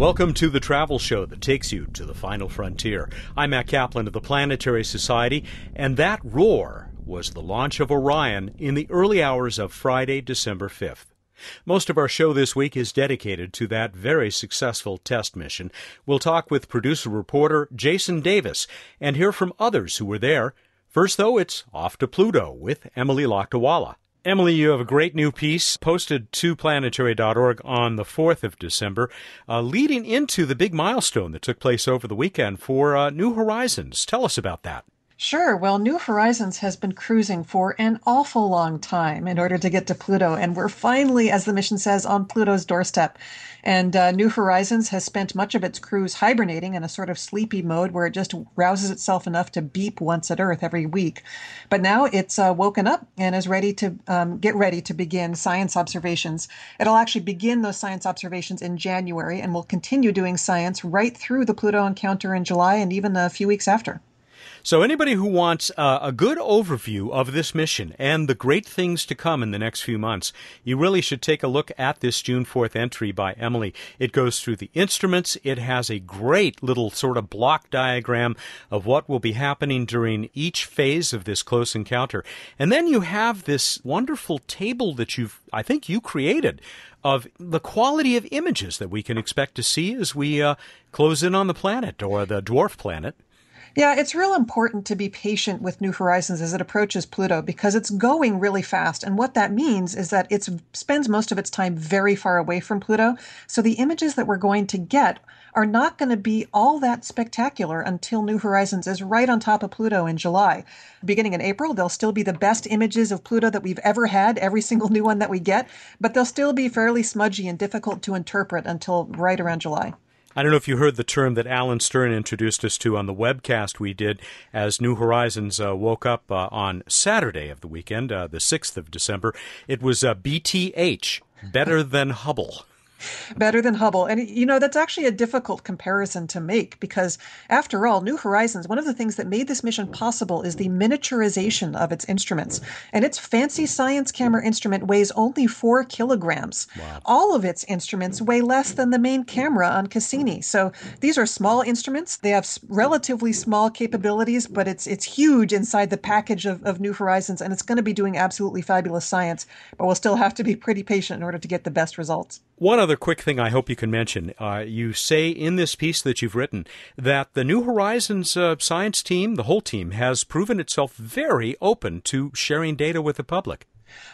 Welcome to the travel show that takes you to the final frontier. I'm Matt Kaplan of the Planetary Society, and that roar was the launch of Orion in the early hours of Friday, December 5th. Most of our show this week is dedicated to that very successful test mission. We'll talk with producer reporter Jason Davis and hear from others who were there. First, though, it's off to Pluto with Emily Lakdawalla. Emily, you have a great new piece posted to planetary.org on the 4th of December, uh, leading into the big milestone that took place over the weekend for uh, New Horizons. Tell us about that. Sure. Well, New Horizons has been cruising for an awful long time in order to get to Pluto, and we're finally, as the mission says, on Pluto's doorstep. And uh, New Horizons has spent much of its cruise hibernating in a sort of sleepy mode where it just rouses itself enough to beep once at Earth every week. But now it's uh, woken up and is ready to um, get ready to begin science observations. It'll actually begin those science observations in January and will continue doing science right through the Pluto encounter in July and even a few weeks after. So, anybody who wants uh, a good overview of this mission and the great things to come in the next few months, you really should take a look at this June 4th entry by Emily. It goes through the instruments. It has a great little sort of block diagram of what will be happening during each phase of this close encounter. And then you have this wonderful table that you've, I think you created of the quality of images that we can expect to see as we uh, close in on the planet or the dwarf planet. Yeah, it's real important to be patient with New Horizons as it approaches Pluto because it's going really fast. And what that means is that it spends most of its time very far away from Pluto. So the images that we're going to get are not going to be all that spectacular until New Horizons is right on top of Pluto in July. Beginning in April, they'll still be the best images of Pluto that we've ever had, every single new one that we get, but they'll still be fairly smudgy and difficult to interpret until right around July. I don't know if you heard the term that Alan Stern introduced us to on the webcast we did as New Horizons uh, woke up uh, on Saturday of the weekend, uh, the 6th of December. It was uh, BTH, better than Hubble better than Hubble. And, you know, that's actually a difficult comparison to make because, after all, New Horizons, one of the things that made this mission possible is the miniaturization of its instruments. And its fancy science camera instrument weighs only four kilograms. Wow. All of its instruments weigh less than the main camera on Cassini. So these are small instruments. They have relatively small capabilities, but it's it's huge inside the package of, of New Horizons, and it's going to be doing absolutely fabulous science. But we'll still have to be pretty patient in order to get the best results. One other quick thing I hope you can mention. Uh, you say in this piece that you've written that the New Horizons uh, science team, the whole team, has proven itself very open to sharing data with the public.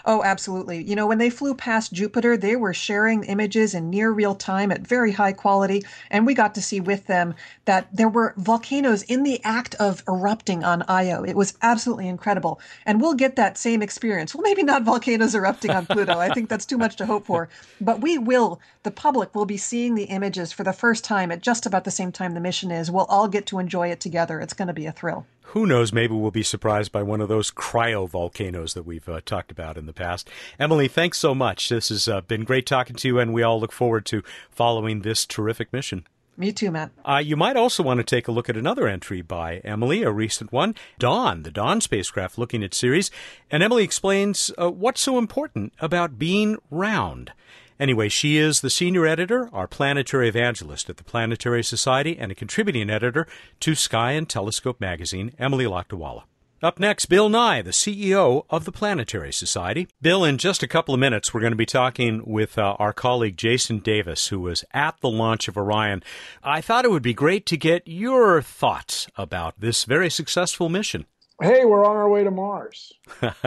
Oh, absolutely. You know, when they flew past Jupiter, they were sharing images in near real time at very high quality. And we got to see with them that there were volcanoes in the act of erupting on Io. It was absolutely incredible. And we'll get that same experience. Well, maybe not volcanoes erupting on Pluto. I think that's too much to hope for. But we will, the public will be seeing the images for the first time at just about the same time the mission is. We'll all get to enjoy it together. It's going to be a thrill who knows, maybe we'll be surprised by one of those cryovolcanoes that we've uh, talked about in the past. Emily, thanks so much. This has uh, been great talking to you, and we all look forward to following this terrific mission. Me too, Matt. Uh, you might also want to take a look at another entry by Emily, a recent one, Dawn, the Dawn spacecraft looking at Ceres. And Emily explains uh, what's so important about being round. Anyway, she is the senior editor, our planetary evangelist at the Planetary Society, and a contributing editor to Sky and Telescope magazine, Emily Lakdawalla. Up next, Bill Nye, the CEO of the Planetary Society. Bill, in just a couple of minutes, we're going to be talking with uh, our colleague Jason Davis, who was at the launch of Orion. I thought it would be great to get your thoughts about this very successful mission. Hey, we're on our way to Mars.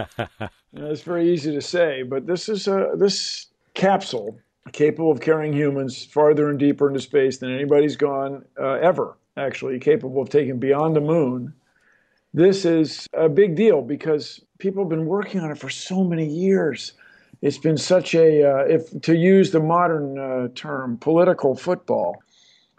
it's very easy to say, but this is a this capsule capable of carrying humans farther and deeper into space than anybody's gone uh, ever, actually, capable of taking beyond the moon. This is a big deal because people have been working on it for so many years. It's been such a, uh, if to use the modern uh, term, political football.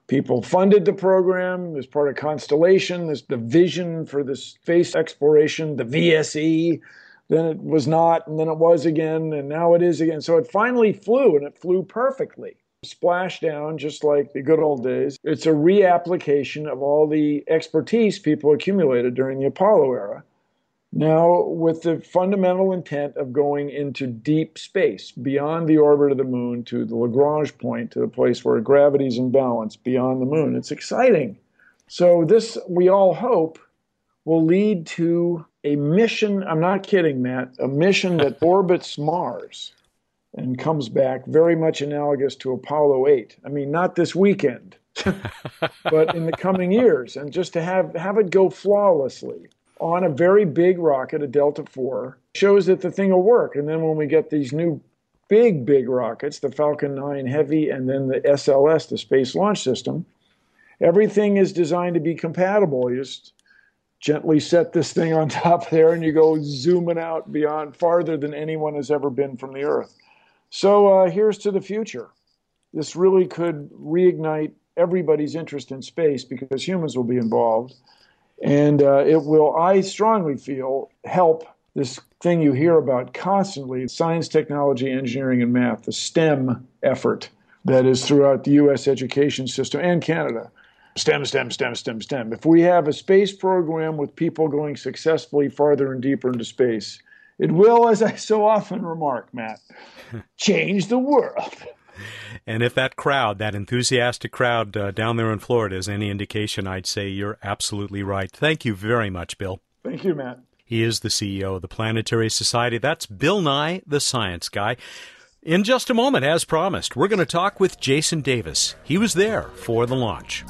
People funded the program as part of Constellation. There's the vision for this space exploration, the VSE then it was not, and then it was again, and now it is again. So it finally flew, and it flew perfectly. Splashdown, just like the good old days. It's a reapplication of all the expertise people accumulated during the Apollo era. Now, with the fundamental intent of going into deep space, beyond the orbit of the moon to the Lagrange point, to the place where gravity's in balance, beyond the moon. It's exciting. So, this, we all hope, will lead to a mission. I'm not kidding, Matt, a mission that orbits Mars and comes back very much analogous to Apollo 8. I mean, not this weekend, but in the coming years, and just to have, have it go flawlessly on a very big rocket, a Delta IV, shows that the thing will work. And then when we get these new big, big rockets, the Falcon 9 Heavy and then the SLS, the Space Launch System, everything is designed to be compatible. You just gently set this thing on top there and you go zooming out beyond farther than anyone has ever been from the Earth. So uh, here's to the future. This really could reignite everybody's interest in space because humans will be involved. And uh, it will, I strongly feel, help this thing you hear about constantly science, technology, engineering, and math, the STEM effort that is throughout the U.S. education system and Canada. STEM, STEM, STEM, STEM, STEM. If we have a space program with people going successfully farther and deeper into space, it will, as I so often remark, Matt, change the world. And if that crowd, that enthusiastic crowd uh, down there in Florida, is any indication, I'd say you're absolutely right. Thank you very much, Bill. Thank you, Matt. He is the CEO of the Planetary Society. That's Bill Nye, the science guy. In just a moment, as promised, we're going to talk with Jason Davis. He was there for the launch.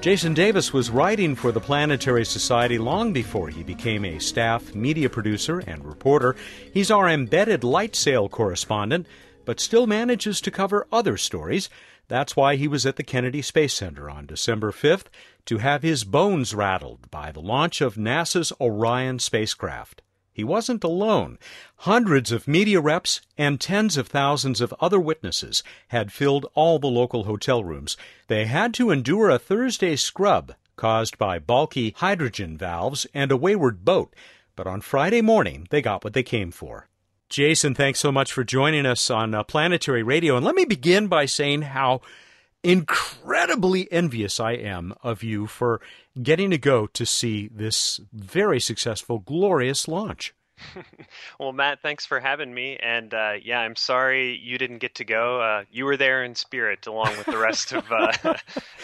Jason Davis was writing for the Planetary Society long before he became a staff media producer and reporter. He's our embedded light sail correspondent, but still manages to cover other stories. That's why he was at the Kennedy Space Center on December 5th to have his bones rattled by the launch of NASA's Orion spacecraft. He wasn't alone. Hundreds of media reps and tens of thousands of other witnesses had filled all the local hotel rooms. They had to endure a Thursday scrub caused by bulky hydrogen valves and a wayward boat, but on Friday morning they got what they came for. Jason, thanks so much for joining us on uh, Planetary Radio. And let me begin by saying how incredibly envious I am of you for getting to go to see this very successful, glorious launch. well, Matt, thanks for having me. And uh, yeah, I'm sorry you didn't get to go. Uh, you were there in spirit along with the rest of uh,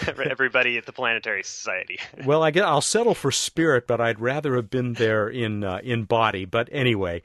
everybody at the Planetary Society. well, I guess I'll settle for spirit, but I'd rather have been there in uh, in body. But anyway,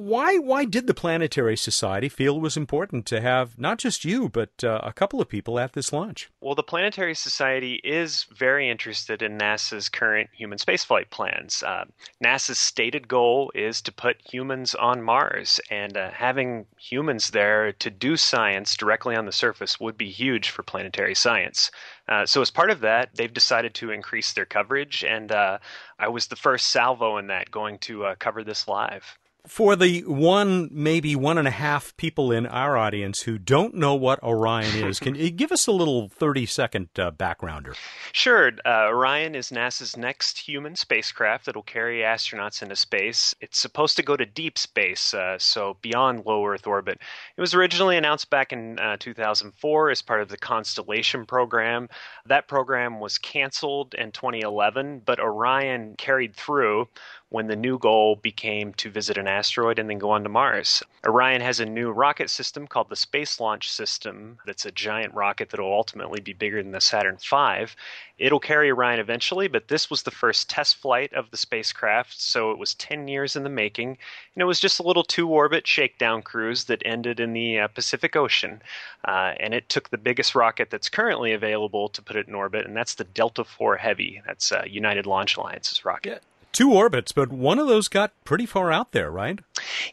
why why did the Planetary Society feel it was important to have not just you but uh, a couple of people at this launch? Well, the Planetary Society is very interested in NASA's current human spaceflight plans. Uh, NASA's stated goal is to put humans on Mars, and uh, having humans there to do science directly on the surface would be huge for planetary science. Uh, so, as part of that, they've decided to increase their coverage, and uh, I was the first salvo in that going to uh, cover this live for the one, maybe one and a half people in our audience who don't know what Orion is, can you give us a little 30 second uh, backgrounder? Sure. Uh, Orion is NASA's next human spacecraft that will carry astronauts into space. It's supposed to go to deep space, uh, so beyond low Earth orbit. It was originally announced back in uh, 2004 as part of the Constellation program. That program was canceled in 2011, but Orion carried through when the new goal became to visit an asteroid and then go on to Mars. Orion has a new rocket system called the Space Launch System that's a giant rocket that will ultimately be bigger than the Saturn V. It'll carry Orion eventually, but this was the first test flight of the spacecraft, so it was 10 years in the making. And it was just a little two orbit shakedown cruise that ended in the uh, Pacific Ocean. Uh, and it took the biggest rocket that's currently available to put it in orbit, and that's the Delta IV Heavy. That's uh, United Launch Alliance's rocket. Yeah two orbits, but one of those got pretty far out there, right?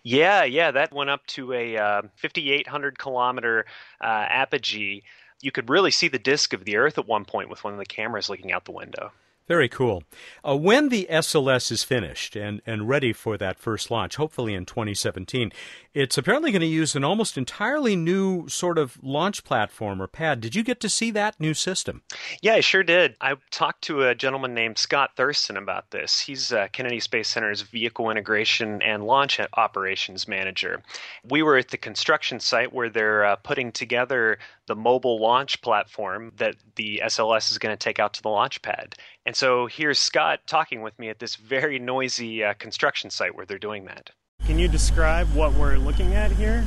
Yeah, yeah, that went up to a uh, 5,800 kilometer uh, apogee. You could really see the disk of the Earth at one point with one of the cameras looking out the window. Very cool. Uh, when the SLS is finished and, and ready for that first launch, hopefully in 2017, it's apparently going to use an almost entirely new sort of launch platform or pad. Did you get to see that new system? Yeah, I sure did. I talked to a gentleman named Scott Thurston about this. He's uh, Kennedy Space Center's vehicle integration and launch operations manager. We were at the construction site where they're uh, putting together the mobile launch platform that the SLS is going to take out to the launch pad. And so here's Scott talking with me at this very noisy uh, construction site where they're doing that. Can you describe what we're looking at here?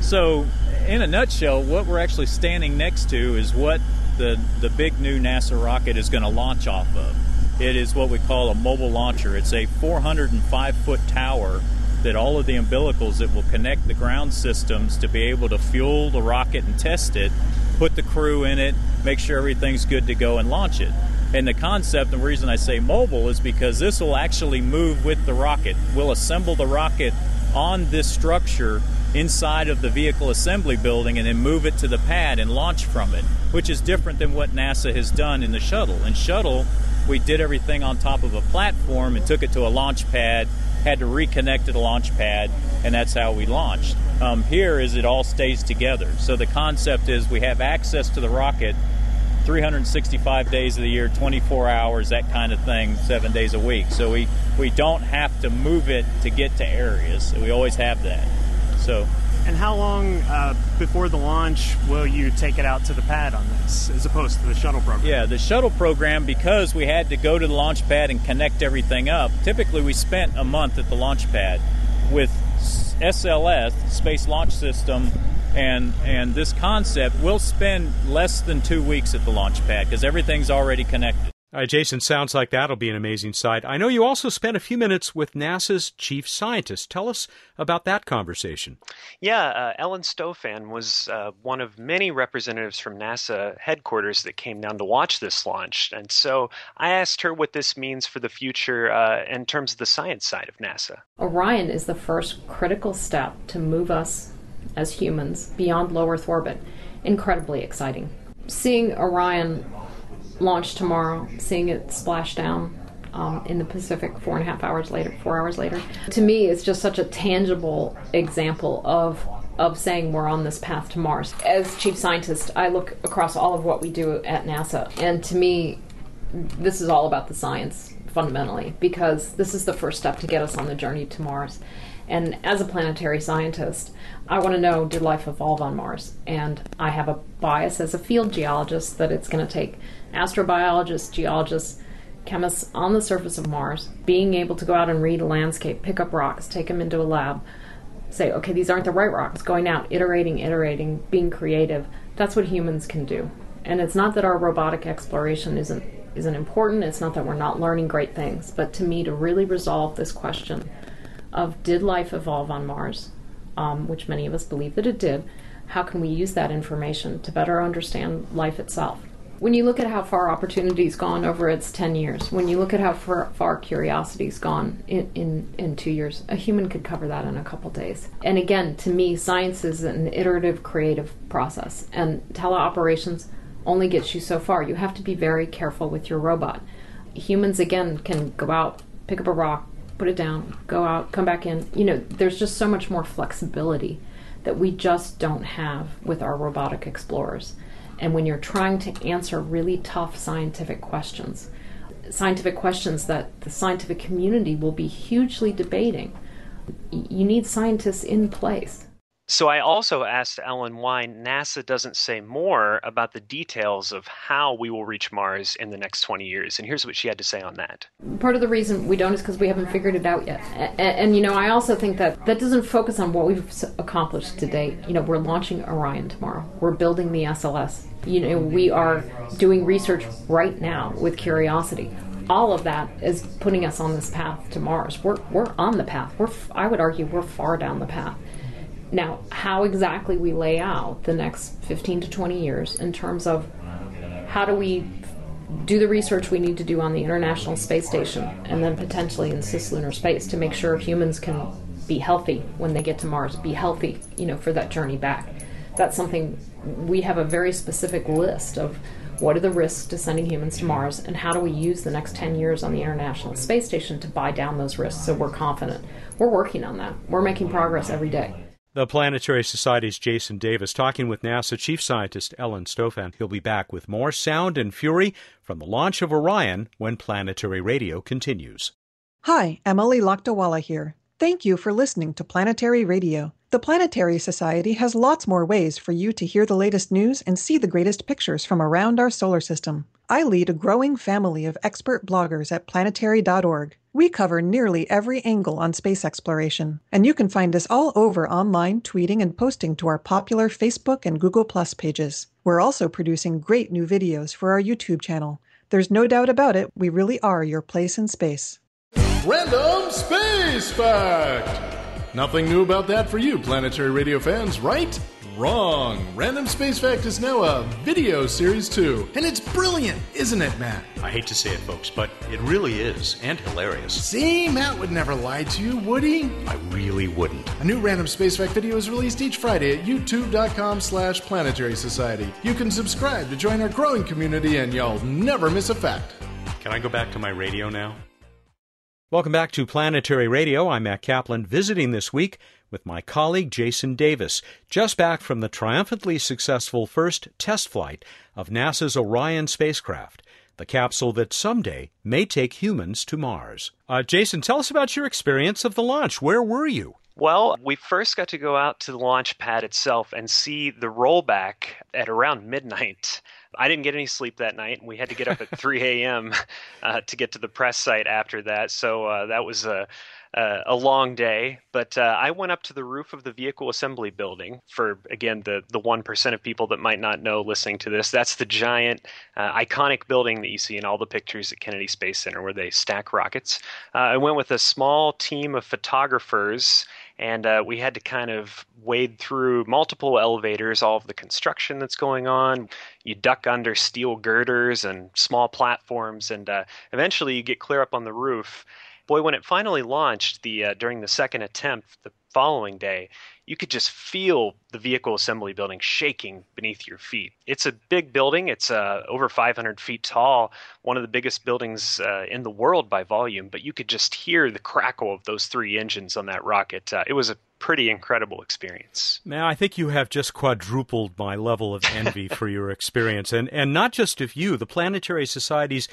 So, in a nutshell, what we're actually standing next to is what the, the big new NASA rocket is going to launch off of. It is what we call a mobile launcher. It's a 405 foot tower that all of the umbilicals that will connect the ground systems to be able to fuel the rocket and test it, put the crew in it, make sure everything's good to go, and launch it. And the concept, the reason I say mobile, is because this will actually move with the rocket. We'll assemble the rocket on this structure inside of the vehicle assembly building and then move it to the pad and launch from it, which is different than what NASA has done in the shuttle. In shuttle, we did everything on top of a platform and took it to a launch pad, had to reconnect to the launch pad, and that's how we launched. Um, here is it all stays together. So the concept is we have access to the rocket 365 days of the year, 24 hours, that kind of thing, seven days a week. So we, we don't have to move it to get to areas. We always have that. So. And how long uh, before the launch will you take it out to the pad on this, as opposed to the shuttle program? Yeah, the shuttle program, because we had to go to the launch pad and connect everything up, typically we spent a month at the launch pad. With SLS, Space Launch System, and and this concept will spend less than two weeks at the launch pad because everything's already connected. Uh, Jason, sounds like that'll be an amazing sight. I know you also spent a few minutes with NASA's chief scientist. Tell us about that conversation. Yeah, uh, Ellen Stofan was uh, one of many representatives from NASA headquarters that came down to watch this launch. And so I asked her what this means for the future uh, in terms of the science side of NASA. Orion is the first critical step to move us as humans beyond low Earth orbit. Incredibly exciting. Seeing Orion launch tomorrow, seeing it splash down um, in the Pacific four and a half hours later, four hours later, to me it's just such a tangible example of of saying we're on this path to Mars. As chief scientist, I look across all of what we do at NASA, and to me, this is all about the science fundamentally because this is the first step to get us on the journey to Mars. And as a planetary scientist, I want to know did life evolve on Mars? And I have a bias as a field geologist that it's going to take astrobiologists, geologists, chemists on the surface of Mars being able to go out and read a landscape, pick up rocks, take them into a lab, say, okay, these aren't the right rocks, going out, iterating, iterating, being creative. That's what humans can do. And it's not that our robotic exploration isn't isn't important. It's not that we're not learning great things, but to me to really resolve this question of did life evolve on Mars, um, which many of us believe that it did, how can we use that information to better understand life itself? When you look at how far opportunity's gone over its 10 years, when you look at how far, far curiosity's gone in, in, in two years, a human could cover that in a couple days. And again, to me, science is an iterative, creative process, and teleoperations only gets you so far. You have to be very careful with your robot. Humans, again, can go out, pick up a rock, put it down, go out, come back in. You know, there's just so much more flexibility that we just don't have with our robotic explorers. And when you're trying to answer really tough scientific questions, scientific questions that the scientific community will be hugely debating, you need scientists in place. So I also asked Ellen why NASA doesn't say more about the details of how we will reach Mars in the next 20 years. And here's what she had to say on that. Part of the reason we don't is because we haven't figured it out yet. And, and, you know, I also think that that doesn't focus on what we've accomplished to date. You know, we're launching Orion tomorrow. We're building the SLS. You know, we are doing research right now with Curiosity all of that is putting us on this path to Mars. We're we're on the path. We're I would argue we're far down the path. Now, how exactly we lay out the next 15 to 20 years in terms of how do we do the research we need to do on the International Space Station and then potentially in cislunar space to make sure humans can be healthy when they get to Mars, be healthy, you know, for that journey back. That's something we have a very specific list of what are the risks to sending humans to Mars, and how do we use the next 10 years on the International Space Station to buy down those risks so we're confident? We're working on that. We're making progress every day. The Planetary Society's Jason Davis talking with NASA Chief Scientist Ellen Stofan. He'll be back with more sound and fury from the launch of Orion when Planetary Radio continues. Hi, Emily Lakdawalla here. Thank you for listening to Planetary Radio. The Planetary Society has lots more ways for you to hear the latest news and see the greatest pictures from around our solar system. I lead a growing family of expert bloggers at planetary.org. We cover nearly every angle on space exploration, and you can find us all over online, tweeting and posting to our popular Facebook and Google Plus pages. We're also producing great new videos for our YouTube channel. There's no doubt about it, we really are your place in space. Random Space Fact! Nothing new about that for you, Planetary Radio fans, right? Wrong. Random Space Fact is now a video series too. And it's brilliant, isn't it, Matt? I hate to say it, folks, but it really is, and hilarious. See, Matt would never lie to you, would he? I really wouldn't. A new Random Space Fact video is released each Friday at youtube.com slash planetary society. You can subscribe to join our growing community and you'll never miss a fact. Can I go back to my radio now? Welcome back to Planetary Radio. I'm Matt Kaplan, visiting this week with my colleague Jason Davis, just back from the triumphantly successful first test flight of NASA's Orion spacecraft, the capsule that someday may take humans to Mars. Uh, Jason, tell us about your experience of the launch. Where were you? Well, we first got to go out to the launch pad itself and see the rollback at around midnight. I didn't get any sleep that night, and we had to get up at 3 a.m. Uh, to get to the press site after that. So uh, that was a, a, a long day. But uh, I went up to the roof of the vehicle assembly building for, again, the, the 1% of people that might not know listening to this. That's the giant, uh, iconic building that you see in all the pictures at Kennedy Space Center where they stack rockets. Uh, I went with a small team of photographers and uh, we had to kind of wade through multiple elevators, all of the construction that's going on. You duck under steel girders and small platforms, and uh, eventually you get clear up on the roof. Boy, when it finally launched, the uh, during the second attempt, the following day, you could just feel the vehicle assembly building shaking beneath your feet. It's a big building. It's uh, over 500 feet tall, one of the biggest buildings uh, in the world by volume, but you could just hear the crackle of those three engines on that rocket. Uh, it was a pretty incredible experience. Now, I think you have just quadrupled my level of envy for your experience, and, and not just of you, the Planetary Society's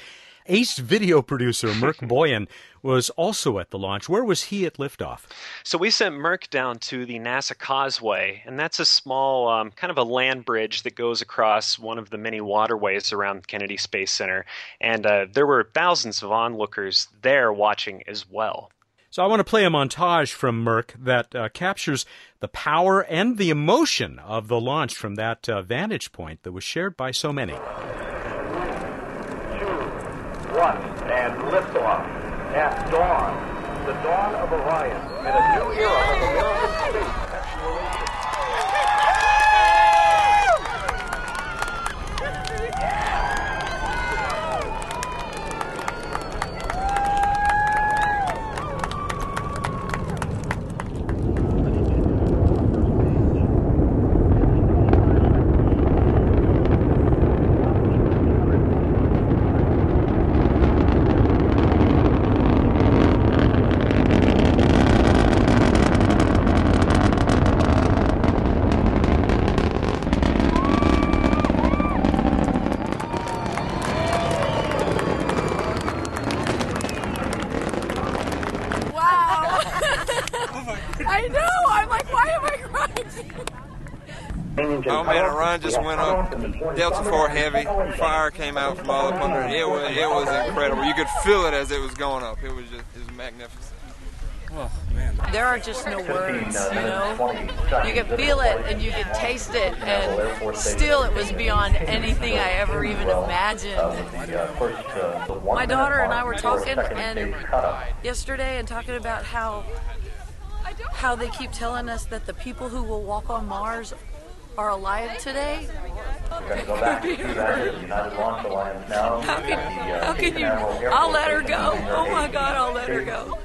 ace video producer, Merc Boyan, was also at the launch. Where was he at liftoff? So we sent Merc down to the NASA Causeway, and that's a small, um, kind of a land bridge that goes across one of the many waterways around Kennedy Space Center. And uh, there were thousands of onlookers there watching as well. So I want to play a montage from Merc that uh, captures the power and the emotion of the launch from that uh, vantage point that was shared by so many. one, and liftoff at dawn, the dawn of Orion, in a new era of American space exploration. Wow. I know. I'm like, why am I crying? Oh man, a run just went up. Delta Four heavy. Fire came out from all up under it. It was it was incredible. You could feel it as it was going up. It was just it was magnificent. Oh man. There are just no words, you know. You can feel it and you can taste it, and still, it was beyond anything I ever even imagined. My daughter and I were talking and yesterday and talking about how how they keep telling us that the people who will walk on Mars are alive today. We're going to go back to that as United Launch Alliance now. How can, The, uh, how can you? I'll let her go. Oh my God, I'll let her go.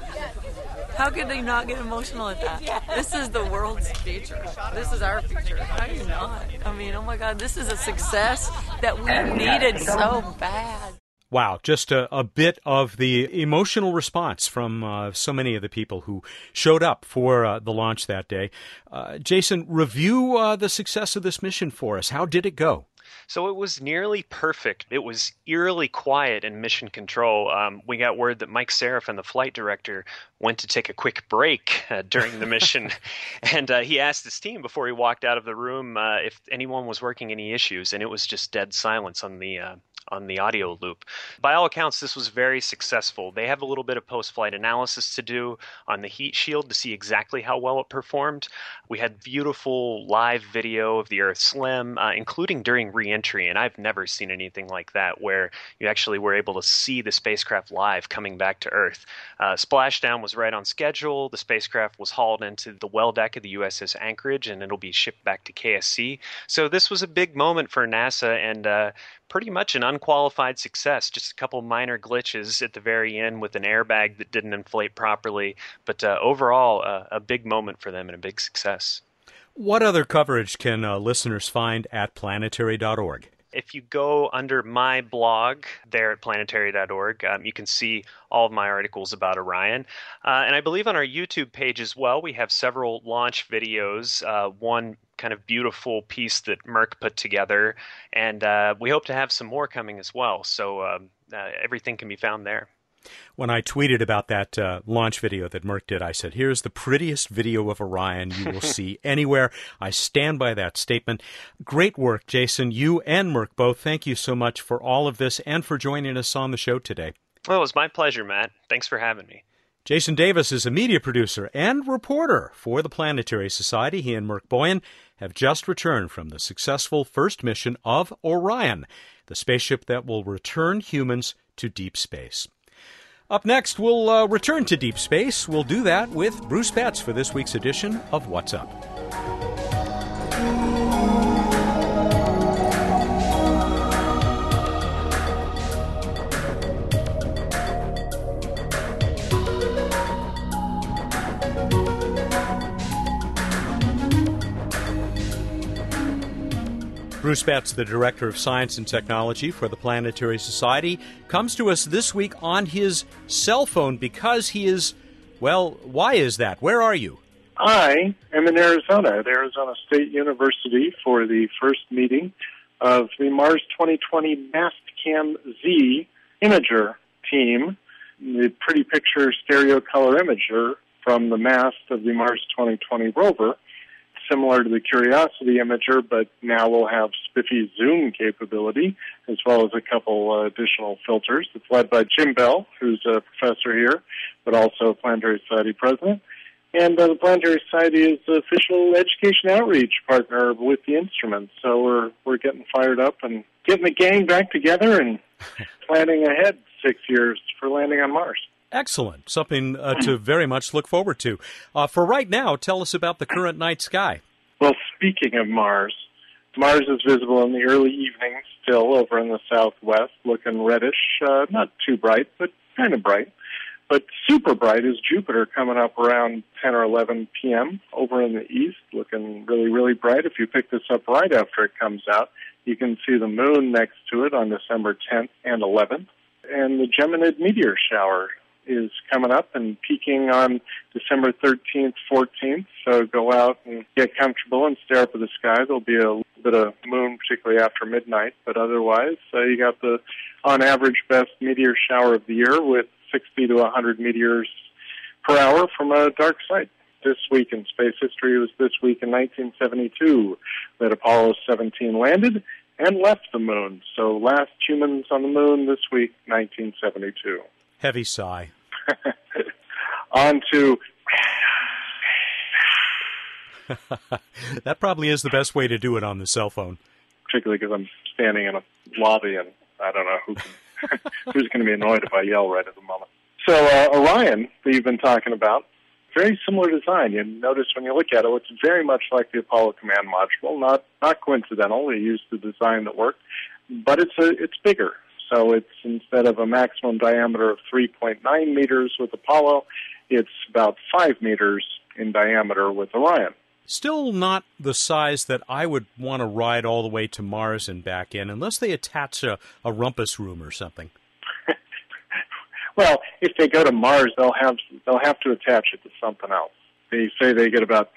How could they not get emotional at that? This is the world's future. This is our future. How do you not? I mean, oh my God, this is a success that we needed so bad. Wow, just a, a, bit of the emotional response from uh, so many of the people who showed up for uh, the launch that day. Uh, Jason, review uh, the success of this mission for us. How did it go? So it was nearly perfect. It was eerily quiet in mission control. Um, we got word that Mike Sarafin, the flight director, went to take a quick break uh, during the mission, and uh, he asked his team before he walked out of the room uh, if anyone was working any issues, and it was just dead silence on the uh, on the audio loop. By all accounts, this was very successful. They have a little bit of post flight analysis to do on the heat shield to see exactly how well it performed. We had beautiful live video of the Earth limb, uh, including during reentry, and I've never seen anything like that where you actually were able to see the spacecraft live coming back to Earth. Uh, splashdown was right on schedule. The spacecraft was hauled into the well deck of the USS Anchorage, and it'll be shipped back to KSC. So this was a big moment for NASA, and uh, pretty much an unqualified success. Just a couple minor glitches at the very end with an airbag that didn't inflate properly, but uh, overall, uh, a big moment for them and a big success. What other coverage can uh, listeners find at planetary.org? If you go under my blog there at planetary.org, um, you can see all of my articles about Orion. Uh, and I believe on our YouTube page as well, we have several launch videos. Uh, one kind of beautiful piece that Merc put together, and uh, we hope to have some more coming as well. So um, uh, everything can be found there. When I tweeted about that uh, launch video that Merc did, I said, Here's the prettiest video of Orion you will see anywhere. I stand by that statement. Great work, Jason. You and Merc both. Thank you so much for all of this and for joining us on the show today. Well, it was my pleasure, Matt. Thanks for having me. Jason Davis is a media producer and reporter for the Planetary Society. He and Merc Boyan have just returned from the successful first mission of Orion, the spaceship that will return humans to deep space. Up next, we'll uh, return to deep space. We'll do that with Bruce Betts for this week's edition of What's Up. Bruce Betts, the Director of Science and Technology for the Planetary Society, comes to us this week on his cell phone because he is, well, why is that? Where are you? I am in Arizona at Arizona State University for the first meeting of the Mars 2020 Mastcam Z imager team, the pretty picture stereo color imager from the mast of the Mars 2020 rover similar to the Curiosity imager, but now we'll have spiffy zoom capability as well as a couple uh, additional filters. It's led by Jim Bell, who's a professor here, but also a Planetary Society president. And uh, the Planetary Society is the official education outreach partner with the instrument. So we're we're getting fired up and getting the gang back together and planning ahead six years for landing on Mars. Excellent. Something uh, to very much look forward to. Uh, for right now, tell us about the current night sky. Well, speaking of Mars, Mars is visible in the early evening still over in the southwest, looking reddish. Uh, not too bright, but kind of bright. But super bright is Jupiter coming up around 10 or 11 p.m. over in the east, looking really, really bright. If you pick this up right after it comes out, you can see the moon next to it on December 10th and 11th. And the Geminid meteor shower is coming up and peaking on December 13th, 14th. So go out and get comfortable and stare up at the sky. There'll be a bit of moon, particularly after midnight, but otherwise, uh, you got the on average best meteor shower of the year with 60 to 100 meteors per hour from a dark site. This week in space history was this week in 1972 that Apollo 17 landed and left the moon. So last humans on the moon this week, 1972. Heavy sigh. On to. that probably is the best way to do it on the cell phone. Particularly because I'm standing in a lobby and I don't know who can, who's going to be annoyed if I yell right at the moment. So uh, Orion, that you've been talking about, very similar design. You notice when you look at it, it's very much like the Apollo command module. Not not coincidental. They used the design that worked, but it's a it's bigger. So it's instead of a maximum diameter of 3.9 meters with Apollo, It's about five meters in diameter with Orion. Still not the size that I would want to ride all the way to Mars and back in, unless they attach a, a rumpus room or something. well, if they go to Mars, they'll have they'll have to attach it to something else. They say they get about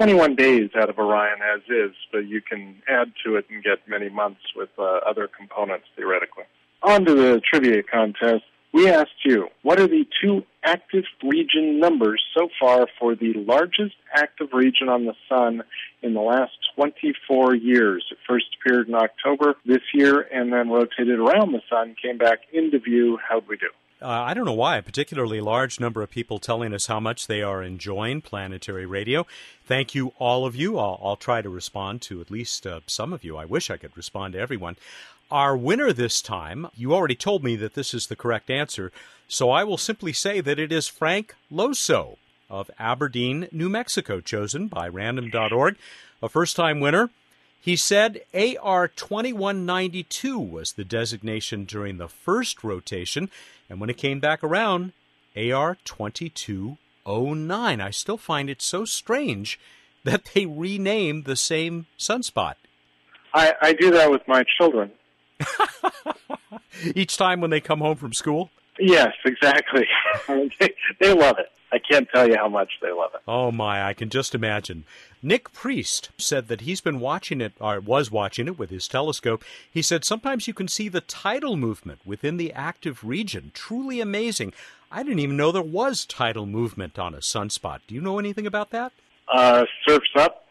21 days out of Orion as is, but you can add to it and get many months with uh, other components theoretically. On to the trivia contest. We asked you, what are the two active region numbers so far for the largest active region on the Sun in the last 24 years? It first appeared in October this year and then rotated around the Sun, came back into view. How'd we do? Uh, I don't know why, a particularly large number of people telling us how much they are enjoying planetary radio. Thank you, all of you. I'll, I'll try to respond to at least uh, some of you. I wish I could respond to everyone. Our winner this time, you already told me that this is the correct answer, so I will simply say that it is Frank Loso of Aberdeen, New Mexico, chosen by random.org, a first time winner. He said AR 2192 was the designation during the first rotation, and when it came back around, AR 2209. I still find it so strange that they renamed the same sunspot. I, I do that with my children. Each time when they come home from school? Yes, exactly. they, they love it. I can't tell you how much they love it. Oh my, I can just imagine. Nick Priest said that he's been watching it, or was watching it with his telescope. He said sometimes you can see the tidal movement within the active region. Truly amazing. I didn't even know there was tidal movement on a sunspot. Do you know anything about that? Uh, surfs up.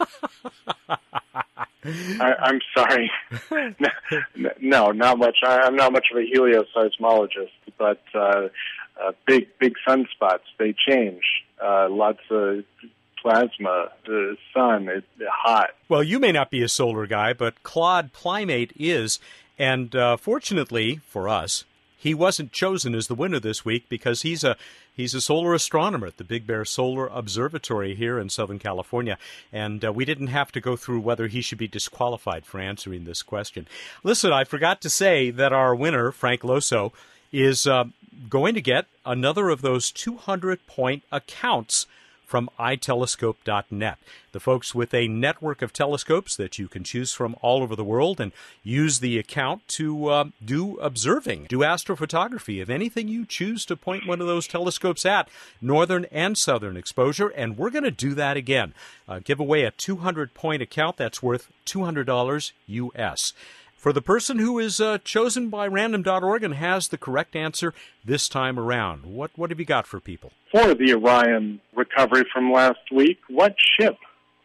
I, am sorry. no, not much. I, am not much of a helioseismologist, but uh, uh, big, big sunspots they change. Uh, lots of plasma, the sun, it's hot. Well, you may not be a solar guy, but Claude Plymate is, and uh, fortunately for us, he wasn't chosen as the winner this week because he's a he's a solar astronomer at the Big Bear Solar Observatory here in Southern California, and uh, we didn't have to go through whether he should be disqualified for answering this question. Listen, I forgot to say that our winner, Frank Loso, is uh, going to get another of those 200 point accounts from itelescope.net. The folks with a network of telescopes that you can choose from all over the world and use the account to uh, do observing, do astrophotography of anything you choose to point one of those telescopes at, northern and southern exposure. And we're going to do that again. Uh, give away a 200 point account that's worth $200 US. For the person who is uh, chosen by random.org and has the correct answer this time around, what, what have you got for people? For the Orion recovery from last week, what ship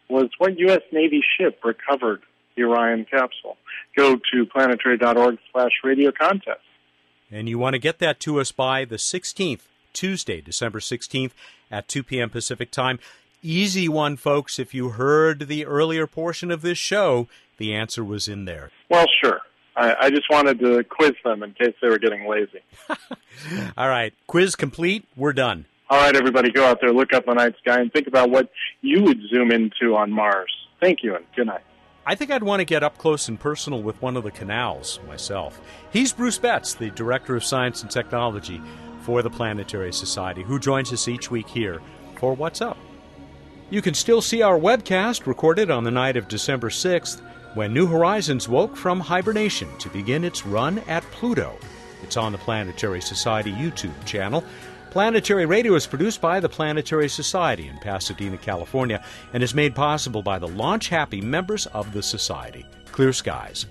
was, what U.S. Navy ship recovered the Orion capsule? Go to planetary.org slash radio contest. And you want to get that to us by the 16th, Tuesday, December 16th at 2 p.m. Pacific time. Easy one, folks. If you heard the earlier portion of this show, the answer was in there. Well, sure. I, I just wanted to quiz them in case they were getting lazy. All right. Quiz complete. We're done. All right, everybody, go out there, look up the night sky, and think about what you would zoom into on Mars. Thank you, and good night. I think I'd want to get up close and personal with one of the canals myself. He's Bruce Betts, the Director of Science and Technology for the Planetary Society, who joins us each week here for What's Up. You can still see our webcast recorded on the night of December 6th when New Horizons woke from hibernation to begin its run at Pluto. It's on the Planetary Society YouTube channel. Planetary Radio is produced by the Planetary Society in Pasadena, California, and is made possible by the launch happy members of the Society. Clear skies.